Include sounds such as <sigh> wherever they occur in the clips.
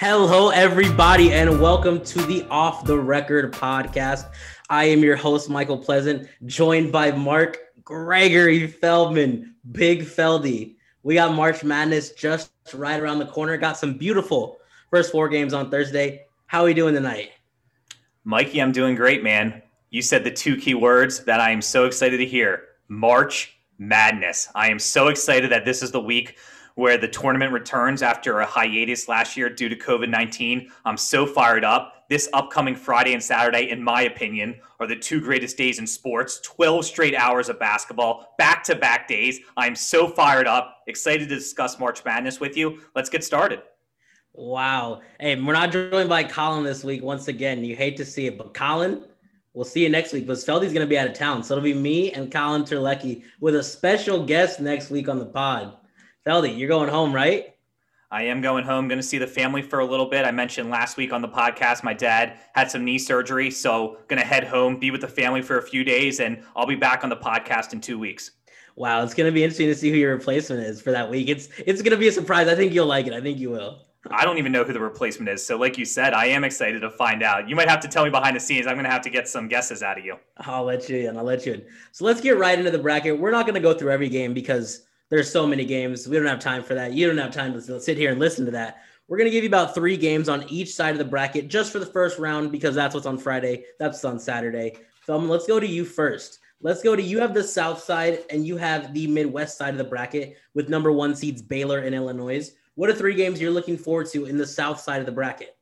Hello, everybody, and welcome to the Off the Record podcast. I am your host, Michael Pleasant, joined by Mark Gregory Feldman, Big Feldy. We got March Madness just right around the corner. Got some beautiful first four games on Thursday. How are we doing tonight? Mikey, I'm doing great, man. You said the two key words that I am so excited to hear March Madness. I am so excited that this is the week where the tournament returns after a hiatus last year due to COVID 19. I'm so fired up. This upcoming Friday and Saturday, in my opinion, are the two greatest days in sports 12 straight hours of basketball, back to back days. I'm so fired up, excited to discuss March Madness with you. Let's get started. Wow. Hey, we're not joined by Colin this week once again. You hate to see it, but Colin, we'll see you next week. But Feldy's going to be out of town. So it'll be me and Colin Terlecki with a special guest next week on the pod. Feldy, you're going home, right? I am going home, going to see the family for a little bit. I mentioned last week on the podcast, my dad had some knee surgery. So, going to head home, be with the family for a few days, and I'll be back on the podcast in two weeks. Wow, it's going to be interesting to see who your replacement is for that week. It's it's going to be a surprise. I think you'll like it. I think you will. I don't even know who the replacement is. So, like you said, I am excited to find out. You might have to tell me behind the scenes. I'm going to have to get some guesses out of you. I'll let you in. I'll let you in. So, let's get right into the bracket. We're not going to go through every game because there's so many games. We don't have time for that. You don't have time to sit here and listen to that. We're going to give you about three games on each side of the bracket just for the first round because that's what's on Friday. That's on Saturday. Feldman, um, let's go to you first. Let's go to you have the south side and you have the Midwest side of the bracket with number one seeds Baylor and Illinois. What are three games you're looking forward to in the south side of the bracket?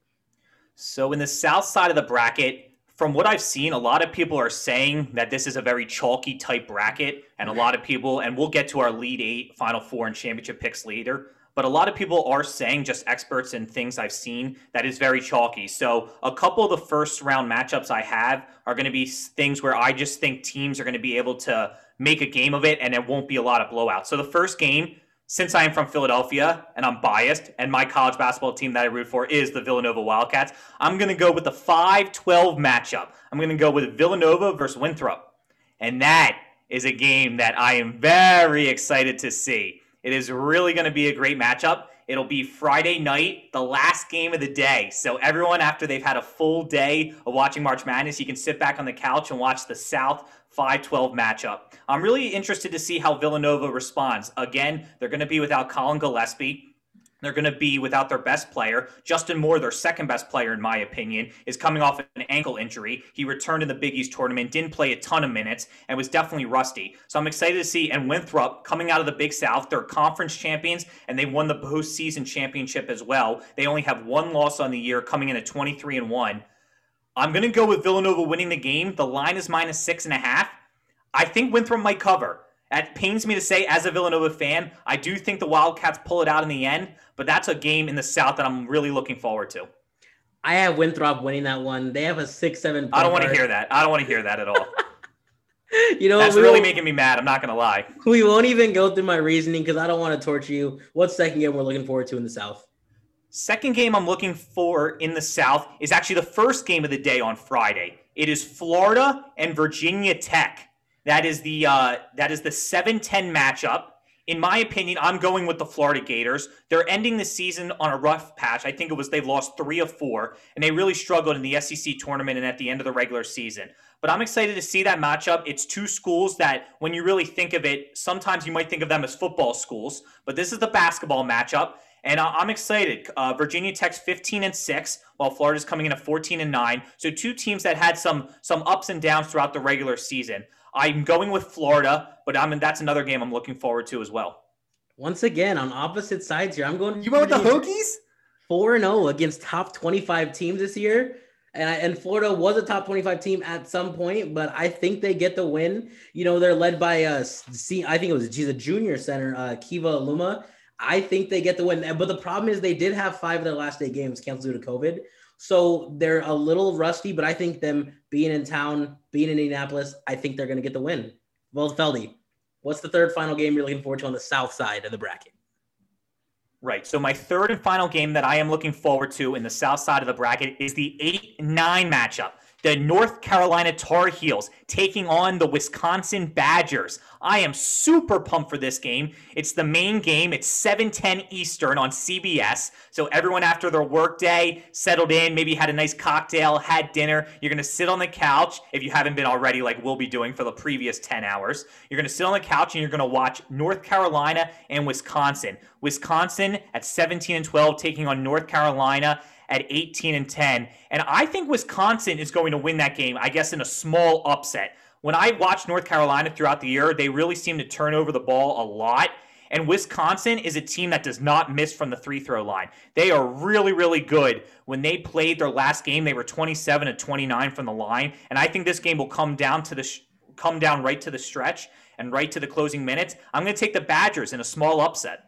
So, in the south side of the bracket, from what I've seen, a lot of people are saying that this is a very chalky type bracket, and a lot of people, and we'll get to our Elite Eight, final four, and championship picks later. But a lot of people are saying, just experts and things I've seen, that is very chalky. So a couple of the first round matchups I have are going to be things where I just think teams are going to be able to make a game of it, and it won't be a lot of blowouts. So the first game since I am from Philadelphia and I'm biased, and my college basketball team that I root for is the Villanova Wildcats, I'm going to go with the 5 12 matchup. I'm going to go with Villanova versus Winthrop. And that is a game that I am very excited to see. It is really going to be a great matchup. It'll be Friday night, the last game of the day. So, everyone, after they've had a full day of watching March Madness, you can sit back on the couch and watch the South 5 12 matchup. I'm really interested to see how Villanova responds. Again, they're going to be without Collin Gillespie. They're going to be without their best player. Justin Moore, their second best player, in my opinion, is coming off an ankle injury. He returned in the Big East tournament, didn't play a ton of minutes, and was definitely rusty. So I'm excited to see. And Winthrop coming out of the Big South, they're conference champions, and they won the postseason championship as well. They only have one loss on the year, coming in at 23 and 1. I'm going to go with Villanova winning the game. The line is minus six and a half. I think Winthrop might cover. It pains me to say, as a Villanova fan, I do think the Wildcats pull it out in the end, but that's a game in the South that I'm really looking forward to. I have Winthrop winning that one. They have a six-seven. I don't want to hear that. I don't want to hear that at all. <laughs> you know, that's really making me mad. I'm not going to lie. We won't even go through my reasoning because I don't want to torture you. What second game we're looking forward to in the South? Second game I'm looking for in the South is actually the first game of the day on Friday. It is Florida and Virginia Tech. That is the uh, that is the 7-10 matchup. In my opinion, I'm going with the Florida Gators. They're ending the season on a rough patch. I think it was they've lost three of four, and they really struggled in the SEC tournament and at the end of the regular season. But I'm excited to see that matchup. It's two schools that, when you really think of it, sometimes you might think of them as football schools, but this is the basketball matchup. And I'm excited. Uh, Virginia Tech's 15 and six, while Florida's coming in at 14 and nine. So two teams that had some some ups and downs throughout the regular season. I'm going with Florida, but I'm that's another game I'm looking forward to as well. Once again, on opposite sides here, I'm going. You went with the Hokies? Four and zero oh against top 25 teams this year. And, I, and Florida was a top 25 team at some point, but I think they get the win. You know, they're led by uh, C, I think it was she's a junior center, uh, Keve Aluma. I think they get the win. But the problem is they did have five of their last eight games canceled due to COVID. So they're a little rusty, but I think them being in town, being in Indianapolis, I think they're going to get the win. Well, Feldy, what's the third final game you're looking forward to on the south side of the bracket? Right. So my third and final game that I am looking forward to in the south side of the bracket is the 8-9 matchup. The North Carolina Tar Heels taking on the Wisconsin Badgers. I am super pumped for this game. It's the main game. It's 7:10 Eastern on CBS. So everyone after their workday settled in, maybe had a nice cocktail, had dinner. You're going to sit on the couch if you haven't been already like we'll be doing for the previous 10 hours. You're going to sit on the couch and you're going to watch North Carolina and Wisconsin. Wisconsin at 17 and 12 taking on North Carolina at 18 and 10. And I think Wisconsin is going to win that game, I guess, in a small upset. When I watch North Carolina throughout the year, they really seem to turn over the ball a lot. And Wisconsin is a team that does not miss from the three throw line. They are really, really good. When they played their last game, they were 27 to 29 from the line. And I think this game will come down to the sh- come down right to the stretch and right to the closing minutes. I'm going to take the Badgers in a small upset.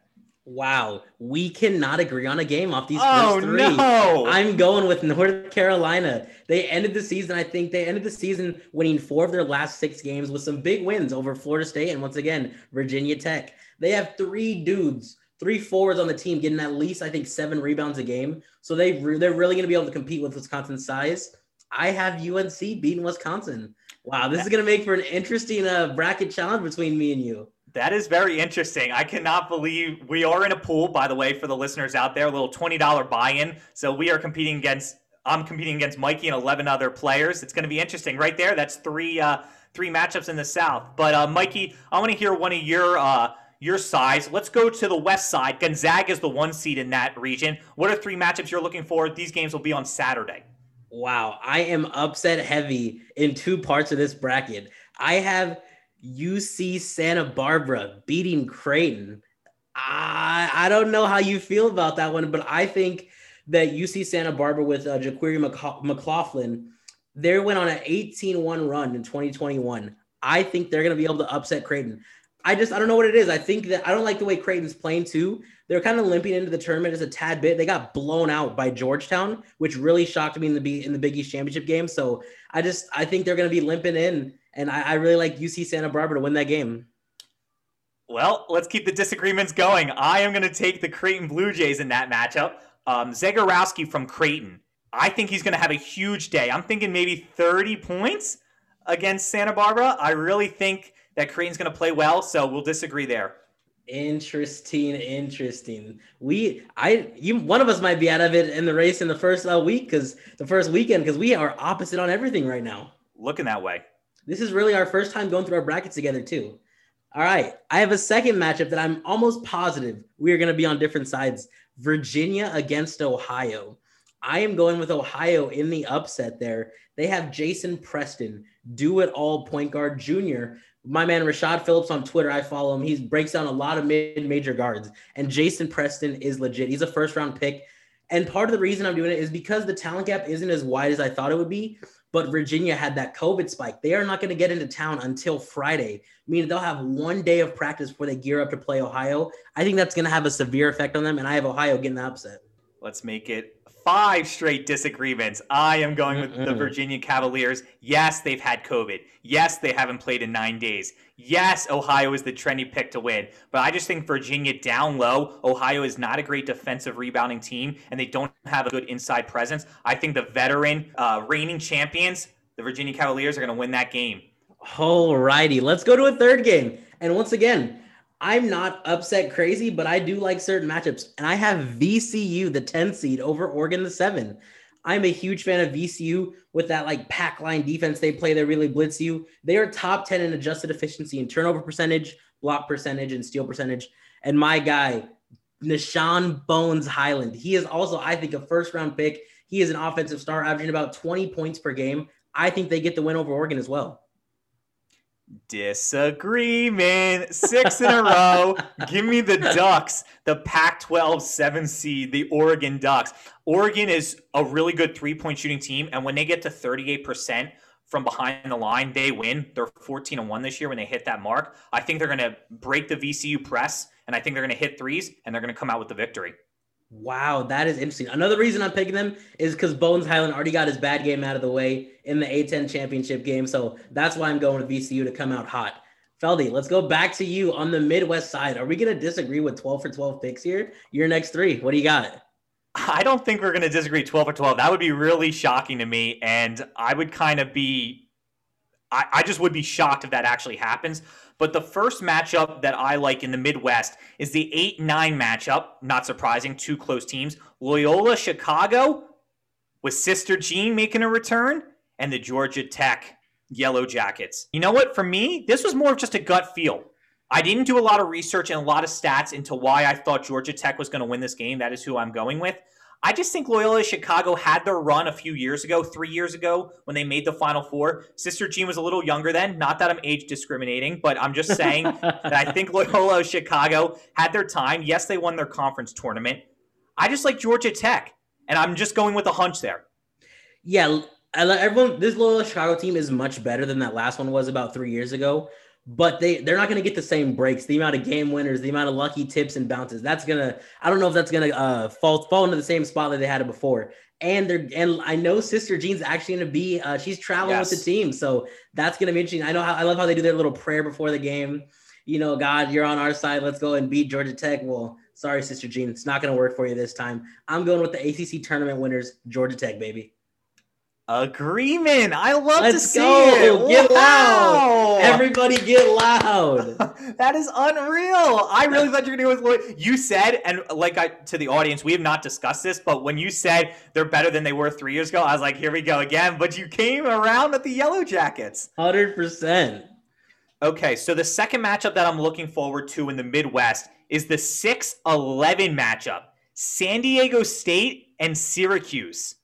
Wow, we cannot agree on a game off these oh, first three. No. I'm going with North Carolina. They ended the season, I think they ended the season winning four of their last six games with some big wins over Florida State and once again, Virginia Tech. They have three dudes, three forwards on the team getting at least, I think, seven rebounds a game. So they re- they're really going to be able to compete with Wisconsin's size. I have UNC beating Wisconsin. Wow, this is going to make for an interesting uh, bracket challenge between me and you. That is very interesting. I cannot believe we are in a pool, by the way, for the listeners out there, a little $20 buy in. So we are competing against, I'm competing against Mikey and 11 other players. It's going to be interesting right there. That's three, uh, three matchups in the South. But uh, Mikey, I want to hear one of your, uh, your sides. Let's go to the west side. Gonzaga is the one seed in that region. What are three matchups you're looking for? These games will be on Saturday. Wow, I am upset heavy in two parts of this bracket. I have UC Santa Barbara beating Creighton. I I don't know how you feel about that one, but I think that UC Santa Barbara with uh, JaQuori McLaughlin, they went on an 18-1 run in 2021. I think they're going to be able to upset Creighton. I just I don't know what it is. I think that I don't like the way Creighton's playing too. They're kind of limping into the tournament as a tad bit. They got blown out by Georgetown, which really shocked me in the in the Big East championship game. So I just I think they're going to be limping in and I, I really like UC Santa Barbara to win that game. Well, let's keep the disagreements going. I am going to take the Creighton Blue Jays in that matchup. Um, Zegarowski from Creighton. I think he's going to have a huge day. I'm thinking maybe 30 points against Santa Barbara. I really think that Creighton's going to play well, so we'll disagree there. Interesting, interesting. We, I, you, one of us might be out of it in the race in the first uh, week because the first weekend because we are opposite on everything right now. Looking that way. This is really our first time going through our brackets together, too. All right. I have a second matchup that I'm almost positive we are going to be on different sides Virginia against Ohio. I am going with Ohio in the upset there. They have Jason Preston, do it all point guard junior. My man Rashad Phillips on Twitter, I follow him. He breaks down a lot of mid major guards, and Jason Preston is legit. He's a first round pick. And part of the reason I'm doing it is because the talent gap isn't as wide as I thought it would be but Virginia had that COVID spike. They are not going to get into town until Friday, meaning they'll have one day of practice before they gear up to play Ohio. I think that's going to have a severe effect on them, and I have Ohio getting the upset. Let's make it five straight disagreements. I am going with the Virginia Cavaliers. Yes, they've had COVID. Yes, they haven't played in nine days. Yes, Ohio is the trendy pick to win. But I just think Virginia down low, Ohio is not a great defensive rebounding team, and they don't have a good inside presence. I think the veteran uh, reigning champions, the Virginia Cavaliers, are going to win that game. All righty. Let's go to a third game. And once again, I'm not upset crazy, but I do like certain matchups. And I have VCU, the 10 seed, over Oregon, the 7. I'm a huge fan of VCU with that like pack line defense they play. They really blitz you. They are top 10 in adjusted efficiency and turnover percentage, block percentage, and steal percentage. And my guy, Nah'Shon Bones Hyland, he is also, I think, a first round pick. He is an offensive star, averaging about 20 points per game. I think they get the win over Oregon as well. Disagreement. Six in a row. Give me the Ducks, the Pac 12 seven seed, the Oregon Ducks. Oregon is a really good three point shooting team. And when they get to 38% from behind the line, they win. They're 14 and 1 this year when they hit that mark. I think they're going to break the VCU press, and I think they're going to hit threes, and they're going to come out with the victory. Wow, that is interesting. Another reason I'm picking them is because Bones Hyland already got his bad game out of the way in the A10 championship game. So that's why I'm going with VCU to come out hot. Feldy, let's go back to you on the Midwest side. Are we going to disagree with 12 for 12 picks here? Your next three. What do you got? I don't think we're going to disagree 12 for 12. That would be really shocking to me. And I would kind of be, I, I just would be shocked if that actually happens. But the first matchup that I like in the Midwest is the 8 9 matchup. Not surprising, two close teams. Loyola Chicago with Sister Jean making a return and the Georgia Tech Yellow Jackets. You know what? For me, this was more of just a gut feel. I didn't do a lot of research and a lot of stats into why I thought Georgia Tech was going to win this game. That is who I'm going with. I just think Loyola Chicago had their run a few years ago, three years ago, when they made the Final Four. Sister Jean was a little younger then. Not that I'm age discriminating, but I'm just saying that I think <laughs> Loyola Chicago had their time. Yes, they won their conference tournament. I just like Georgia Tech, and I'm just going with a hunch there. Yeah, everyone. This Loyola Chicago team is much better than that last one was about three years ago but they they're not going to get the same breaks. The amount of game winners the amount of lucky tips and bounces that's gonna i don't know if that's gonna uh fall fall into the same spot that they had it before. And they're and i know sister jean's actually gonna be uh she's traveling yes. with the team so that's gonna be interesting. I know how i love how they do their little prayer before the game. You know god you're on our side let's go and beat georgia tech. Well sorry sister jean it's not gonna work for you this time. I'm going with the acc tournament winners georgia tech baby Agreement. I love Let's to see go. it. Get wow. loud. Everybody get loud. <laughs> that is unreal. I really thought you were going to go with Lloyd. You said, and like I to the audience, we have not discussed this, but when you said they're better than they were three years ago, I was like, here we go again. But you came around at the Yellow Jackets. 100%. Okay, so the second matchup that I'm looking forward to in the Midwest is the 6 11 matchup San Diego State and Syracuse.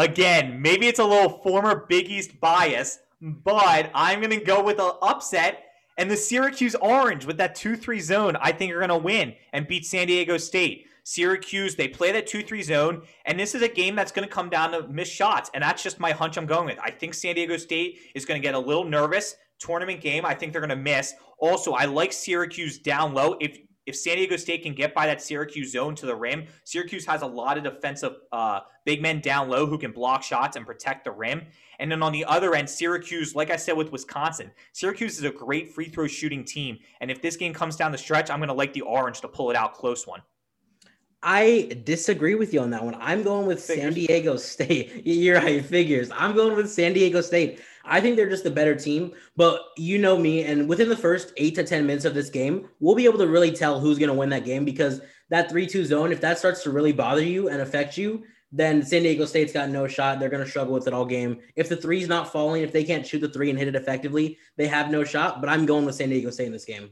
Again, maybe it's a little former Big East bias, but I'm going to go with an upset. And the Syracuse Orange with that 2 3 zone, I think are going to win and beat San Diego State. Syracuse, they play that 2 3 zone, and this is a game that's going to come down to missed shots. And that's just my hunch I'm going with. I think San Diego State is going to get a little nervous. Tournament game, I think they're going to miss. Also, I like Syracuse down low. If if San Diego State can get by that Syracuse zone to the rim, Syracuse has a lot of defensive uh, big men down low who can block shots and protect the rim. And then on the other end, Syracuse, like I said with Wisconsin, Syracuse is a great free throw shooting team. And if this game comes down the stretch, I'm going to like the Orange to pull it out close one. I disagree with you on that one. I'm going with figures. San Diego State. <laughs> You're right, figures. I'm going with San Diego State. I think they're just a better team. But you know me, and within the first eight to 10 minutes of this game, we'll be able to really tell who's going to win that game because that 3 2 zone, if that starts to really bother you and affect you, then San Diego State's got no shot. They're going to struggle with it all game. If the three's not falling, if they can't shoot the three and hit it effectively, they have no shot. But I'm going with San Diego State in this game.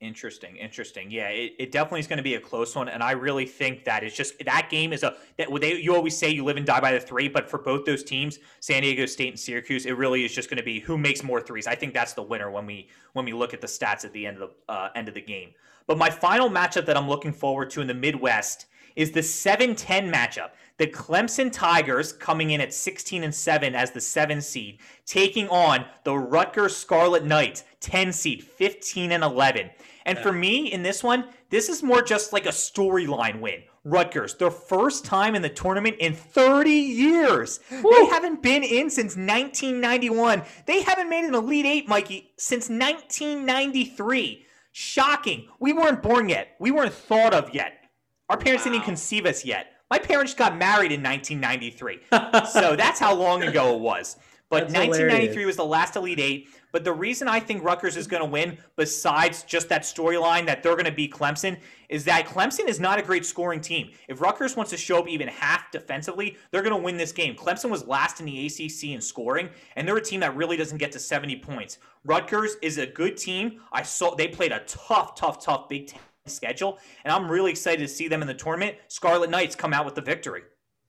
Interesting, interesting. Yeah, it, it definitely is going to be a close one, and I really think that it's just that game is a that they you always say you live and die by the three, but for both those teams, San Diego State and Syracuse, it really is just going to be who makes more threes. I think that's the winner when we when we look at the stats at the end of the uh, end of the game. But my final matchup that I'm looking forward to in the Midwest is the 7-10 matchup. The Clemson Tigers coming in at 16 and 7 as the 7 seed, taking on the Rutgers Scarlet Knights, 10 seed, 15 and 11. And for me in this one, this is more just like a storyline win. Rutgers, their first time in the tournament in 30 years. Woo. They haven't been in since 1991. They haven't made an Elite Eight, Mikey, since 1993. Shocking. We weren't born yet. We weren't thought of yet. Our parents wow. didn't even conceive us yet. My parents got married in 1993. <laughs> so that's how long ago it was. But That's 1993 hilarious. was the last Elite Eight. But the reason I think Rutgers is going to win, besides just that storyline that they're going to beat Clemson, is that Clemson is not a great scoring team. If Rutgers wants to show up even half defensively, they're going to win this game. Clemson was last in the ACC in scoring, and they're a team that really doesn't get to 70 points. Rutgers is a good team. I saw they played a tough, tough, tough Big Ten schedule, and I'm really excited to see them in the tournament. Scarlet Knights come out with the victory.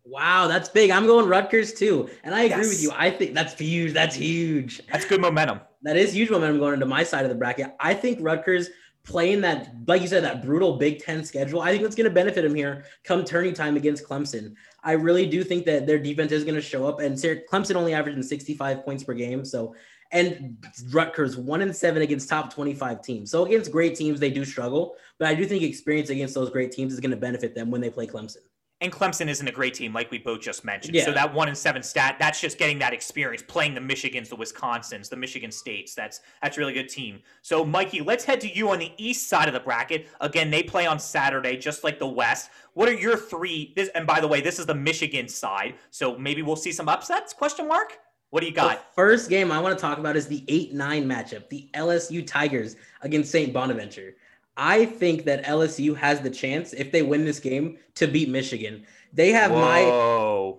Wow, that's big. I'm going Rutgers too. And I agree yes. with you. I think that's huge. That's huge. That's good momentum. That is huge momentum going into my side of the bracket. I think Rutgers playing that, like you said, that brutal Big Ten schedule, I think that's going to benefit them here come turning time against Clemson. I really do think that their defense is going to show up. And Clemson only averaging 65 points per game. So, and Rutgers one and seven against top 25 teams. So against great teams, they do struggle. But I do think experience against those great teams is going to benefit them when they play Clemson. And Clemson isn't a great team, like we both just mentioned. Yeah. So that one and seven stat, that's just getting that experience, playing the Michigans, the Wisconsins, the Michigan States. That's that's a really good team. So, Mikey, let's head to you on the east side of the bracket. Again, they play on Saturday, just like the West. What are your three? This, and by the way, this is the Michigan side, so maybe we'll see some upsets? Question mark. What do you The got? first game I want to talk about is the 8 9 matchup, the LSU Tigers against St. Bonaventure. I think that LSU has the chance, if they win this game, to beat Michigan. They have my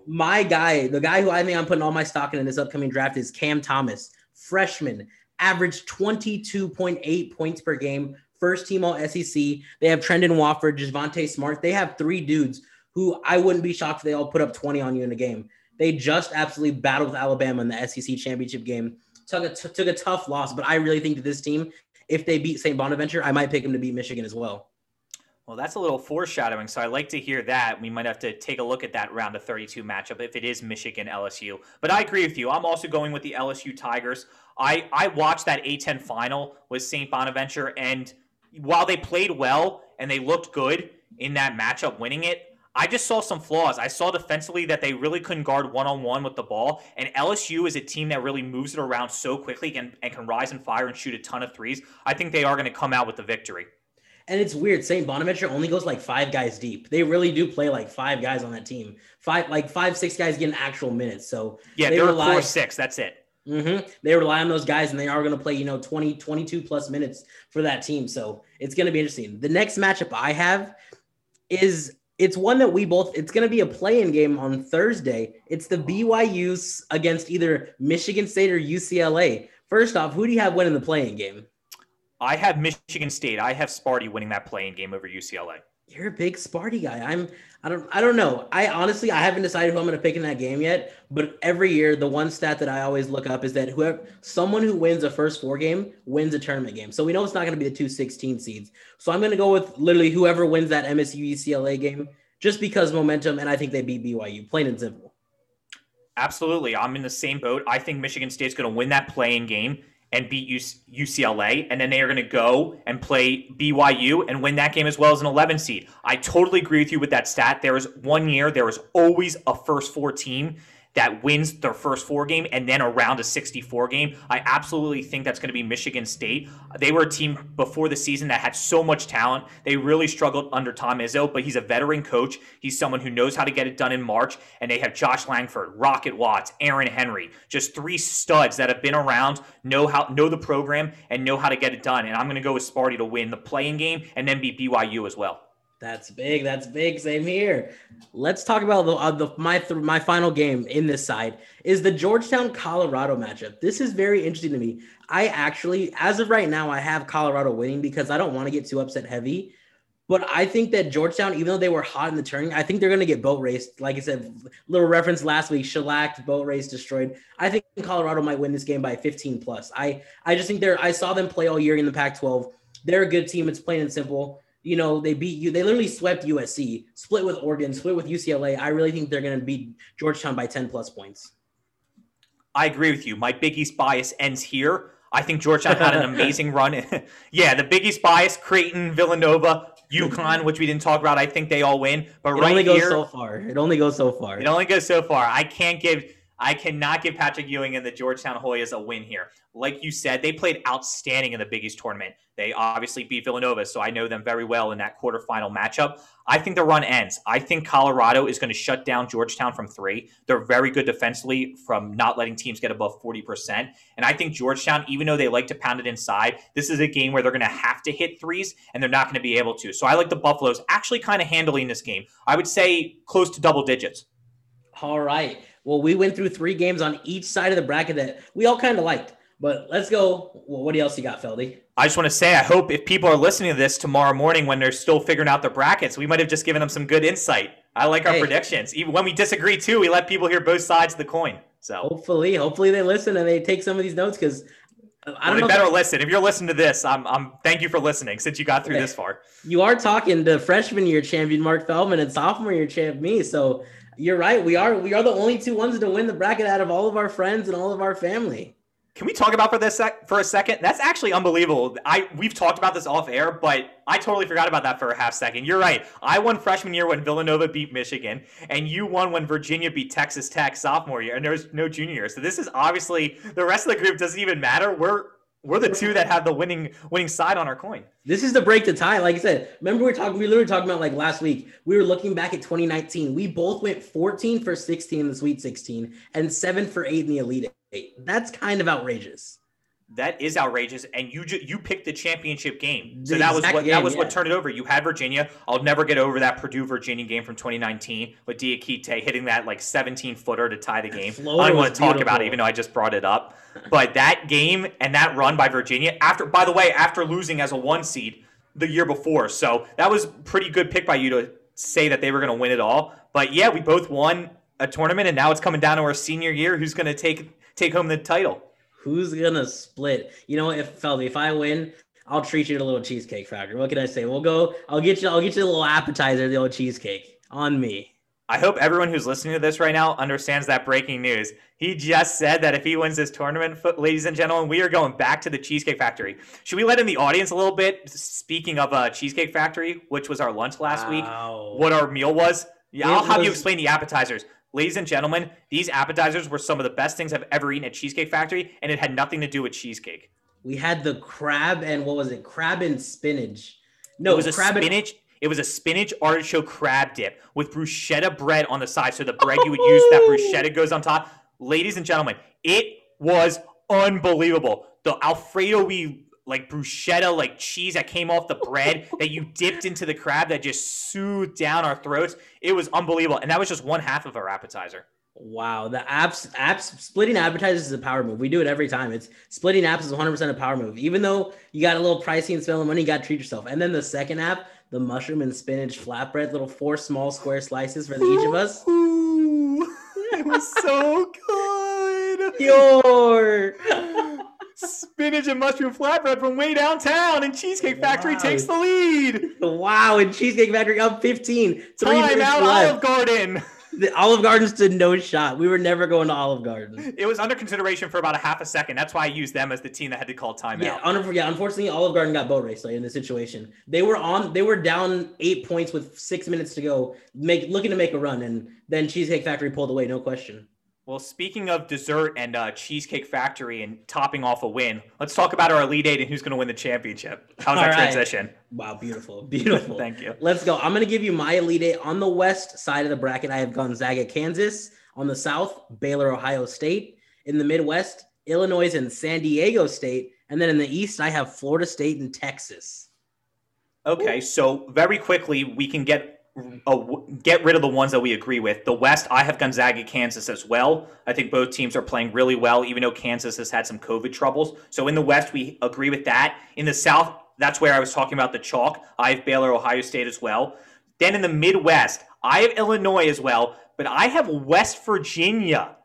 my guy, the guy who I think I'm putting all my stock in in this upcoming draft is Cam Thomas, freshman, averaged 22.8 points per game, first team all SEC. They have Trendon Watford, Javonte Smart. They have three dudes who I wouldn't be shocked if they all put up 20 on you in a game. They just absolutely battled with Alabama in the SEC championship game. Took a, t- took a tough loss, but I really think that this team, if they beat St. Bonaventure, I might pick them to beat Michigan as well. Well, that's a little foreshadowing. So I like to hear that. We might have to take a look at that round of 32 matchup if it is Michigan LSU. But I agree with you. I'm also going with the LSU Tigers. I, I watched that A10 final with St. Bonaventure, and while they played well and they looked good in that matchup, winning it, I just saw some flaws. I saw defensively that they really couldn't guard one on one with the ball. And LSU is a team that really moves it around so quickly and, and can rise and fire and shoot a ton of threes. I think they are going to come out with the victory. And it's weird. St. Bonaventure only goes like five guys deep. They really do play like five guys on that team. Five, like five, six guys getting actual minutes. So Yeah, They they are rely- core six. That's it. hmm they rely on those guys and they are going to play, you know, 20, 22 plus minutes for that team. So it's going to be interesting. The next matchup I have is it's one that we both, it's going to be a play-in game on Thursday. It's the BYU's against either Michigan State or UCLA. First off, who do you have winning the play-in game? I have Michigan State. I have Sparty winning that play-in game over UCLA. You're a big Sparty guy. I'm I don't I don't know. I honestly I haven't decided who I'm gonna pick in that game yet. But every year the one stat that I always look up is that whoever someone who wins a first four game wins a tournament game. So we know it's not gonna be the two 16 seeds. So I'm gonna go with literally whoever wins that MSU UCLA game just because momentum and I think they beat BYU, plain and simple. Absolutely. I'm in the same boat. I think Michigan State's to win that play-in game and beat UCLA. And then they are going to go and play BYU and win that game as well as an 11 seed. I totally agree with you with that stat. There was one year, there was always a first four team that wins their first four game and then around a 64 game. I absolutely think that's going to be Michigan State. They were a team before the season that had so much talent. They really struggled under Tom Izzo, but he's a veteran coach. He's someone who knows how to get it done in March. And they have Josh Langford, Rocket Watts, Aaron Henry, just three studs that have been around, know how know the program, and know how to get it done. And I'm going to go with Sparty to win the play-in game and then beat BYU as well. That's big. That's big. Same here. Let's talk about the, uh, the my th- my final game in this side is the Georgetown Colorado matchup. This is very interesting to me. I actually, as of right now, I have Colorado winning because I don't want to get too upset heavy. But I think that Georgetown, even though they were hot in the turning, I think they're going to get boat raced. Like I said, little reference last week, shellacked, boat race destroyed. I think Colorado might win this game by 15 plus. I I just think they're. I saw them play all year in the Pac-12. They're a good team. It's plain and simple you know, they beat you. They literally swept USC, split with Oregon, split with UCLA. I really think they're going to beat Georgetown by 10 plus points. I agree with you. My Big East bias ends here. I think Georgetown had an <laughs> amazing run. <laughs> yeah, the Big East bias, Creighton, Villanova, UConn, mm-hmm. which we didn't talk about. I think they all win. But it right only goes here, so far. It only goes so far. It only goes so far. I can't give I cannot give Patrick Ewing and the Georgetown Hoyas a win here. Like you said, they played outstanding in the Big East tournament. They obviously beat Villanova, so I know them very well in that quarterfinal matchup. I think the run ends. I think Colorado is going to shut down Georgetown from three. They're very good defensively from not letting teams get above 40%. And I think Georgetown, even though they like to pound it inside, this is a game where they're going to have to hit threes and they're not going to be able to. So I like the Buffaloes actually kind of handling this game. I would say close to double digits. All right. Well, we went through three games on each side of the bracket that we all kind of liked. But let's go. Well, what else you got, Feldy? I just want to say, I hope if people are listening to this tomorrow morning when they're still figuring out their brackets, we might have just given them some good insight. I like our Hey. predictions. Even when we disagree too, we let people hear both sides of the coin. So Hopefully, hopefully they listen and they take some of these notes because I don't they know. better listen. If you're listening to this, I'm, I'm thank you for listening since you got through Okay. this far. you are talking to freshman year champion Mark Feldman and sophomore year champ me. So you're right. We are we are the only two ones to win the bracket out of all of our friends and all of our family. Can we talk about for this sec- for a second? That's actually unbelievable. I we've talked about this off air, but I totally forgot about that for a half second. You're right. I won freshman year when Villanova beat Michigan, and you won when Virginia beat Texas Tech sophomore year, and there was no junior year. So this is obviously the rest of the group doesn't even matter. We're we're the two that have the winning winning side on our coin. This is the break to tie. Like I said, remember we were talking. We literally talking about like last week. We were looking back at 2019. We both went 14 for 16 in the Sweet 16 and seven for eight in the Elite Eight. That's kind of outrageous. That is outrageous, and you ju- you picked the championship game, so that was what game, that was yeah. what turned it over. You had Virginia. I'll never get over that Purdue Virginia game from 2019 with Diakite hitting that like 17 footer to tie the game. I don't want to talk about it, even though I just brought it up. But that game and that run by Virginia after, by the way, after losing as a one seed the year before, so that was pretty good pick by you to say that they were going to win it all. But yeah, we both won a tournament, and now it's coming down to our senior year. Who's going to take take home the title? Who's gonna split? You know, if Feldy, if I win, I'll treat you to a little cheesecake factory. What can I say? We'll go. I'll get you. I'll get you a little appetizer, the old cheesecake on me. I hope everyone who's listening to this right now understands that breaking news. He just said that if he wins this tournament, ladies and gentlemen, we are going back to the Cheesecake Factory. Should we let in the audience a little bit? Speaking of uh, Cheesecake Factory, which was our lunch last week, what our meal was. Yeah, It I'll have you explain the appetizers. Ladies and gentlemen, these appetizers were some of the best things I've ever eaten at Cheesecake Factory, and it had nothing to do with cheesecake. We had the crab and what was it? Crab and spinach. No, it was a crab and spinach. It was a spinach artichoke crab dip with bruschetta bread on the side. So the bread you would use, that oh! bruschetta goes on top. Ladies and gentlemen, it was unbelievable. The Alfredo we like bruschetta like cheese that came off the bread <laughs> that you dipped into the crab that just soothed down our throats. It was unbelievable, and that was just one half of our appetizer. Wow, the apps apps splitting appetizers is a power move. We do it every time. It's splitting apps is 100% a power move. Even though you got a little pricey and spending money, you got to treat yourself. And then the second app, the mushroom and spinach flatbread, little four small square slices for the, each of us. Ooh, <laughs> it was so good. <laughs> Your Spinach and mushroom flatbread from way downtown, and Cheesecake Factory Wow. takes the lead. wow, and Cheesecake Factory up 15. Three Time out, left. Olive Garden. The Olive Garden stood no shot. We were never going to Olive Garden. It was under consideration for about a half a second. That's why I used them as the team that had to call timeout. Yeah, un- yeah, unfortunately, Olive Garden got boat raced like, in this situation. They were on, they were down eight points with six minutes to go, make looking to make a run, and then Cheesecake Factory pulled away, no question. Well, speaking of dessert and uh, Cheesecake Factory and topping off a win, let's talk about our Elite Eight and who's going to win the championship. How's that All right. transition? Wow, beautiful, beautiful. <laughs> Thank you. Let's go. I'm gonna give you my Elite Eight on the west side of the bracket. I have Gonzaga, Kansas. On the south, Baylor, Ohio State. In the Midwest, Illinois and San Diego State. And then in the east, I have Florida State and Texas. Okay, so very quickly we can get uh, get rid of the ones that we agree with. The West, I have Gonzaga, Kansas as well. I think both teams are playing really well, even though Kansas has had some COVID troubles. So in the West, we agree with that. In the South, that's where I was talking about the chalk. I have Baylor, Ohio State as well. Then in the Midwest, I have Illinois as well, but I have West Virginia.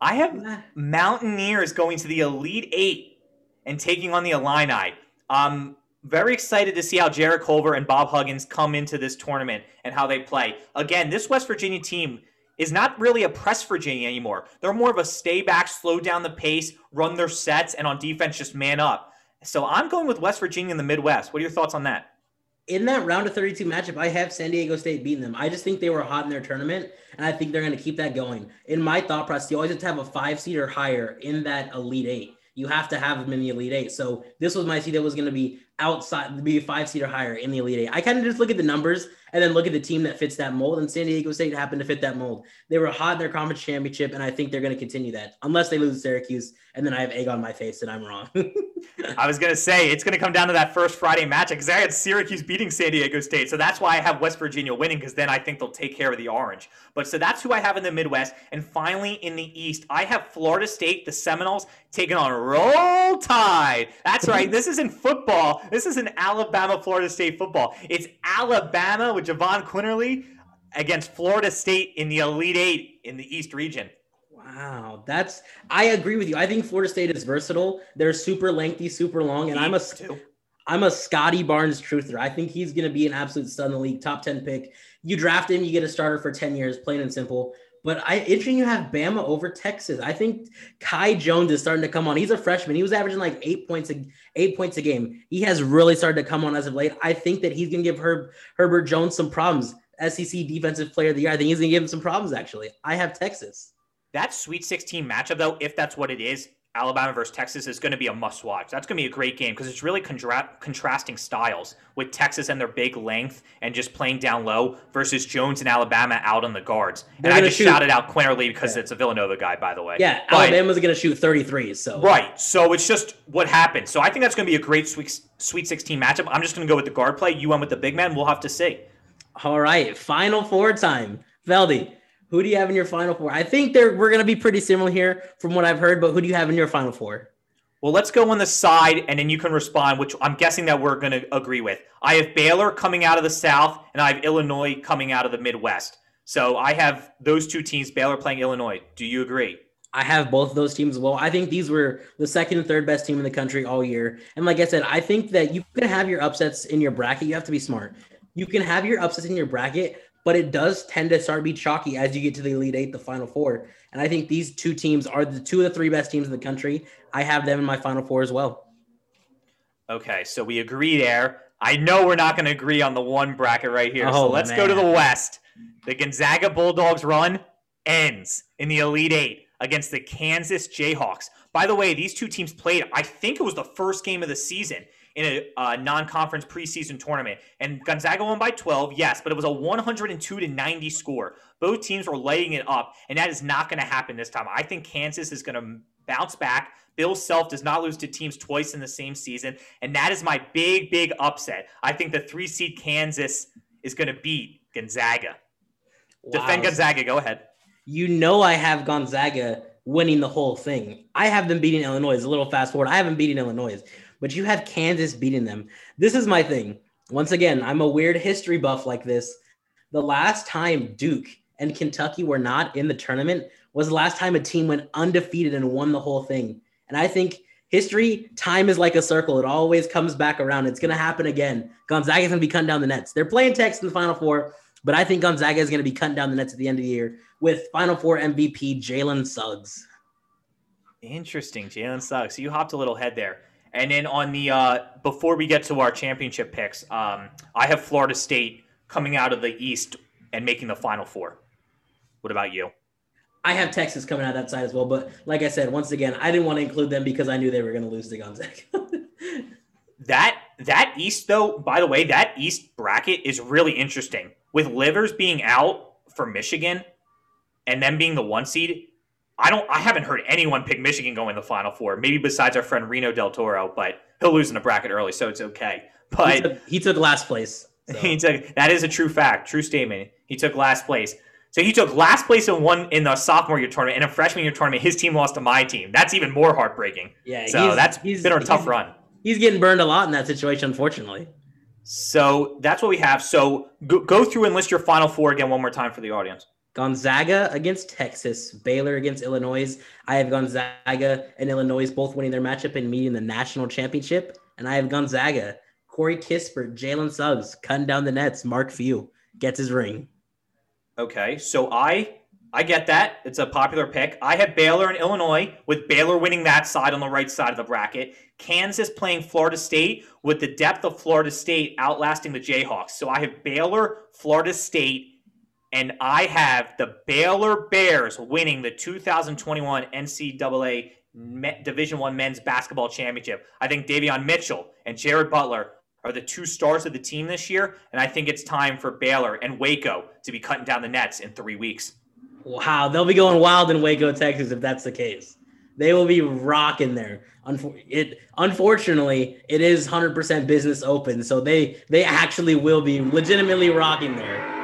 I have Mountaineers going to the Elite Eight and taking on the Illini. Um, very excited to see how Jarrett Culver and Bob Huggins come into this tournament and how they play. Again, this West Virginia team is not really a press Virginia anymore. They're more of a stay back, slow down the pace, run their sets, and on defense just man up. So I'm going with West Virginia in the Midwest. What are your thoughts on that? in that round of 32 matchup, I have San Diego State beating them. I just think they were hot in their tournament, and I think they're going to keep that going. In my thought process, you always have to have a five seed or higher in that Elite Eight. You have to have them in the Elite Eight. So this was my seed that was going to be outside, to be a five seed or higher in the Elite Eight. I kind of just look at the numbers and then look at the team that fits that mold, and San Diego State happened to fit that mold. They were hot in their conference championship, and I think they're going to continue that unless they lose to Syracuse, and then I have egg on my face and I'm wrong. <laughs> I was to say it's to come down to that first Friday matchup because I had Syracuse beating San Diego State. So that's why I have West Virginia winning because then I think they'll take care of the orange. But so that's who I have in the Midwest. And finally in the East, I have Florida State, the Seminoles, taking on Roll Tide. That's right. This isn't football. This is an Alabama Florida State football. It's Alabama with Jahvon Quinerly against Florida State in the Elite Eight in the East region. Wow, that's I agree with you. I think Florida State is versatile. They're super lengthy, super long, and I'm a. I'm a Scottie Barnes truther. I think he's going to be an absolute stud in the league, top 10 pick. You draft him, you get a starter for 10 years, plain and simple. But I interesting you have Bama over Texas. I think Kai Jones is starting to come on. He's a freshman. He was averaging like eight points a eight points a game. He has really started to come on as of late. I think that he's gonna give Herb, Herbert Jones some problems. SEC Defensive Player of the Year. I think he's gonna give him some problems. Actually, I have Texas. That Sweet 16 matchup, though, if that's what it is, Alabama versus Texas is going to be a must watch. That's going to be a great game because it's really contra- contrasting styles with Texas and their big length and just playing down low versus Jones and Alabama out on the guards. They're and I just shoot- shouted out Quinerly because Yeah. it's a Villanova guy, by the way. Yeah, But- Alabama's gonna shoot 33. So Right. So it's just what happened. So I think that's going to be a great Sweet, Sweet 16 matchup. I'm just going to go with the guard play. You went with the big man. We'll have to see. All right, final four time. Feldy, who do you have in your final four? I think they're we're gonna be pretty similar here from what I've heard, but who do you have in your final four? Well, let's go on the side, and then you can respond, which I'm guessing that we're going to agree with. I have Baylor coming out of the South, and I have Illinois coming out of the Midwest. So I have those two teams, Baylor playing Illinois. Do you agree? I have both of those teams as well. I think these were the second and third best team in the country all year. And like I said, I think that you can have your upsets in your bracket. You have to be smart. You can have your upsets in your bracket, but it does tend to start to be chalky as you get to the Elite Eight, the Final Four. And I think these two teams are the two of the three best teams in the country. I have them in my Final Four as well. Okay, so we agree there. I know we're not going to agree on the one bracket right here. so Oh, let's go to the West. The Gonzaga Bulldogs run ends in the Elite Eight against the Kansas Jayhawks. By the way, these two teams played, I think it was the first game of the season in a uh, non conference preseason tournament. And Gonzaga won by 12, yes, but it was a 102 to 90 score. Both teams were lighting it up, and that is not going to happen this time. I think Kansas is going to bounce back. Bill Self does not lose to teams twice in the same season, and that is my big, big upset. I think the three seed Kansas is going to beat Gonzaga. Defend Gonzaga. Go ahead. You know I have Gonzaga winning the whole thing. I have them beating Illinois. It's a little fast forward. I haven't beaten Illinois, but you have Kansas beating them. This is my thing. Once again, I'm a weird history buff like this. The last time Duke and Kentucky were not in the tournament was the last time a team went undefeated and won the whole thing. And I think history, time is like a circle. It always comes back around. It's going to happen again. Gonzaga's going to be cutting down the nets. They're playing Texas in the Final Four, but I think Gonzaga is going to be cutting down the nets at the end of the year with Final Four MVP Jalen Suggs. Interesting. Jalen Suggs. You hopped a little head there. And then on the uh, before we get to our championship picks, um, I have Florida State coming out of the East and making the Final Four. What about you? I have Texas coming out that side as well, but like I said, once again, I didn't want to include them because I knew they were going to lose to Gonzaga. <laughs> That that East though, by the way, that East bracket is really interesting. With Livers being out for Michigan and them being the one seed, I don't I haven't heard anyone pick Michigan going to the final four. Maybe besides our friend Reno Del Toro, but he'll lose in the bracket early, so it's okay. he, But took, he took last place. so. <laughs> he took that is a true fact, true statement. He took last place. So he took last place in one in the sophomore year tournament. In a freshman year tournament, his team lost to my team. That's even more heartbreaking. yeah, So he's- that's he's, been a tough run. He's getting burned a lot in that situation, unfortunately. So that's what we have. So go, go through and list your final four again one more time for the audience. Gonzaga against Texas, Baylor against Illinois. I have Gonzaga and Illinois both winning their matchup and meeting the national championship. And I have Gonzaga, Corey Kispert, Jalen Suggs, cutting down the nets. Mark Few gets his ring. Okay, so I I get that. It's a popular pick. I have Baylor and Illinois, with Baylor winning that side on the right side of the bracket. Kansas playing Florida State, with the depth of Florida State outlasting the Jayhawks. So I have Baylor, Florida State, and I have the Baylor Bears winning the 2021 NCAA Division One Men's Basketball Championship. I think Davion Mitchell and Jared Butler are the two stars of the team this year, and I think it's time for Baylor and Waco to be cutting down the nets in three weeks. Wow, they'll be going wild in Waco, Texas, if that's the case. They will be rocking there. It unfortunately, it is 100% business open, so they they actually will be legitimately rocking there.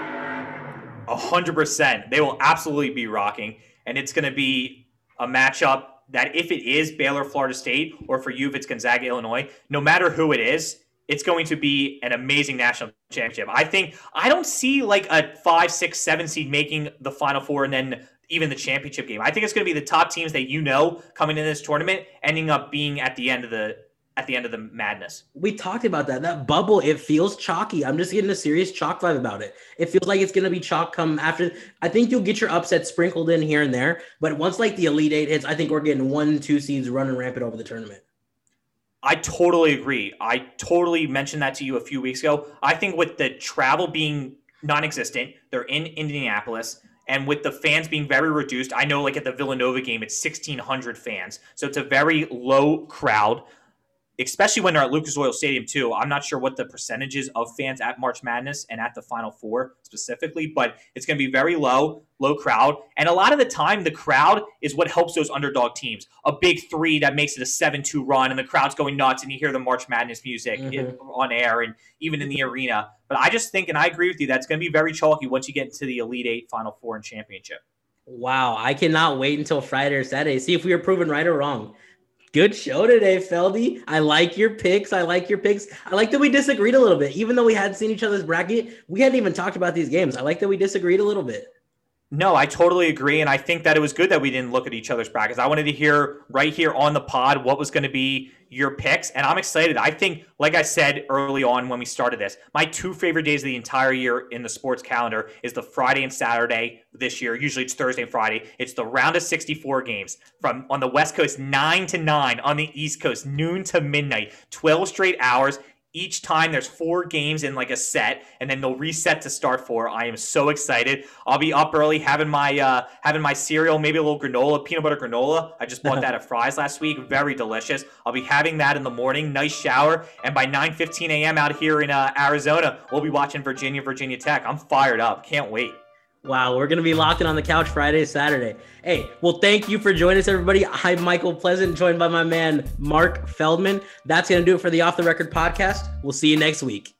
A hundred percent. They will absolutely be rocking, and it's going to be a matchup that if it is Baylor, Florida State, or for you if it's Gonzaga, Illinois, no matter who it is, it's going to be an amazing national championship. I think I don't see like a five, six, seven seed making the Final Four and then even the championship game. I think it's going to be the top teams that you know coming in this tournament ending up being at the end of the at the end of the madness. We talked about that. That bubble, it feels chalky. I'm just getting a serious chalk vibe about it. It feels like it's gonna be chalk come after. I think you'll get your upset sprinkled in here and there, but once like the elite eight hits, I think we're getting one, two seeds running rampant over the tournament. I totally agree. I totally mentioned that to you a few weeks ago. I think with the travel being non-existent, they're in Indianapolis. And with the fans being very reduced, I know like at the Villanova game, it's 1,600 fans. So it's a very low crowd especially when they're at Lucas Oil Stadium too. I'm not sure what the percentages of fans at March Madness and at the Final Four specifically, but it's going to be very low, low crowd. And a lot of the time, the crowd is what helps those underdog teams. A big three that makes it a 7-2 run, and the crowd's going nuts, and you hear the March Madness music mm-hmm. on air and even in the arena. But I just think, and I agree with you, that's going to be very chalky once you get into the Elite Eight, Final Four, and championship. Wow, I cannot wait until Friday or Saturday. See if we are proven right or wrong. Good show today, Feldy. I like your picks. I like your picks. I like that we disagreed a little bit. Even though we hadn't seen each other's bracket, we hadn't even talked about these games. I like that we disagreed a little bit. No, I totally agree. And I think that it was good that we didn't look at each other's brackets. I wanted to hear right here on the pod what was going to be your picks. And I'm excited. I think, like I said early on when we started this, my two favorite days of the entire year in the sports calendar is the Friday and Saturday this year. Usually it's Thursday and Friday. It's the round of 64 games from on the West Coast, 9 to 9, on the East Coast, noon to midnight, 12 straight hours each time there's four games in like a set and then they'll reset to start four. I am so excited. I'll be up early having my uh having my cereal maybe a little granola peanut butter granola. I just bought <laughs> that at fry's last week. Very delicious. I'll be having that in the morning. Nice shower. And by 9 15 a.m out here in uh, arizona we'll be watching virginia virginia tech. I'm fired up. Can't wait Wow, we're to be locked in on the couch Friday, Saturday. Hey, well, thank you for joining us, everybody. I'm Michael Pleasant, joined by my man, Mark Feldman. That's to do it for the Off the Record podcast. We'll see you next week.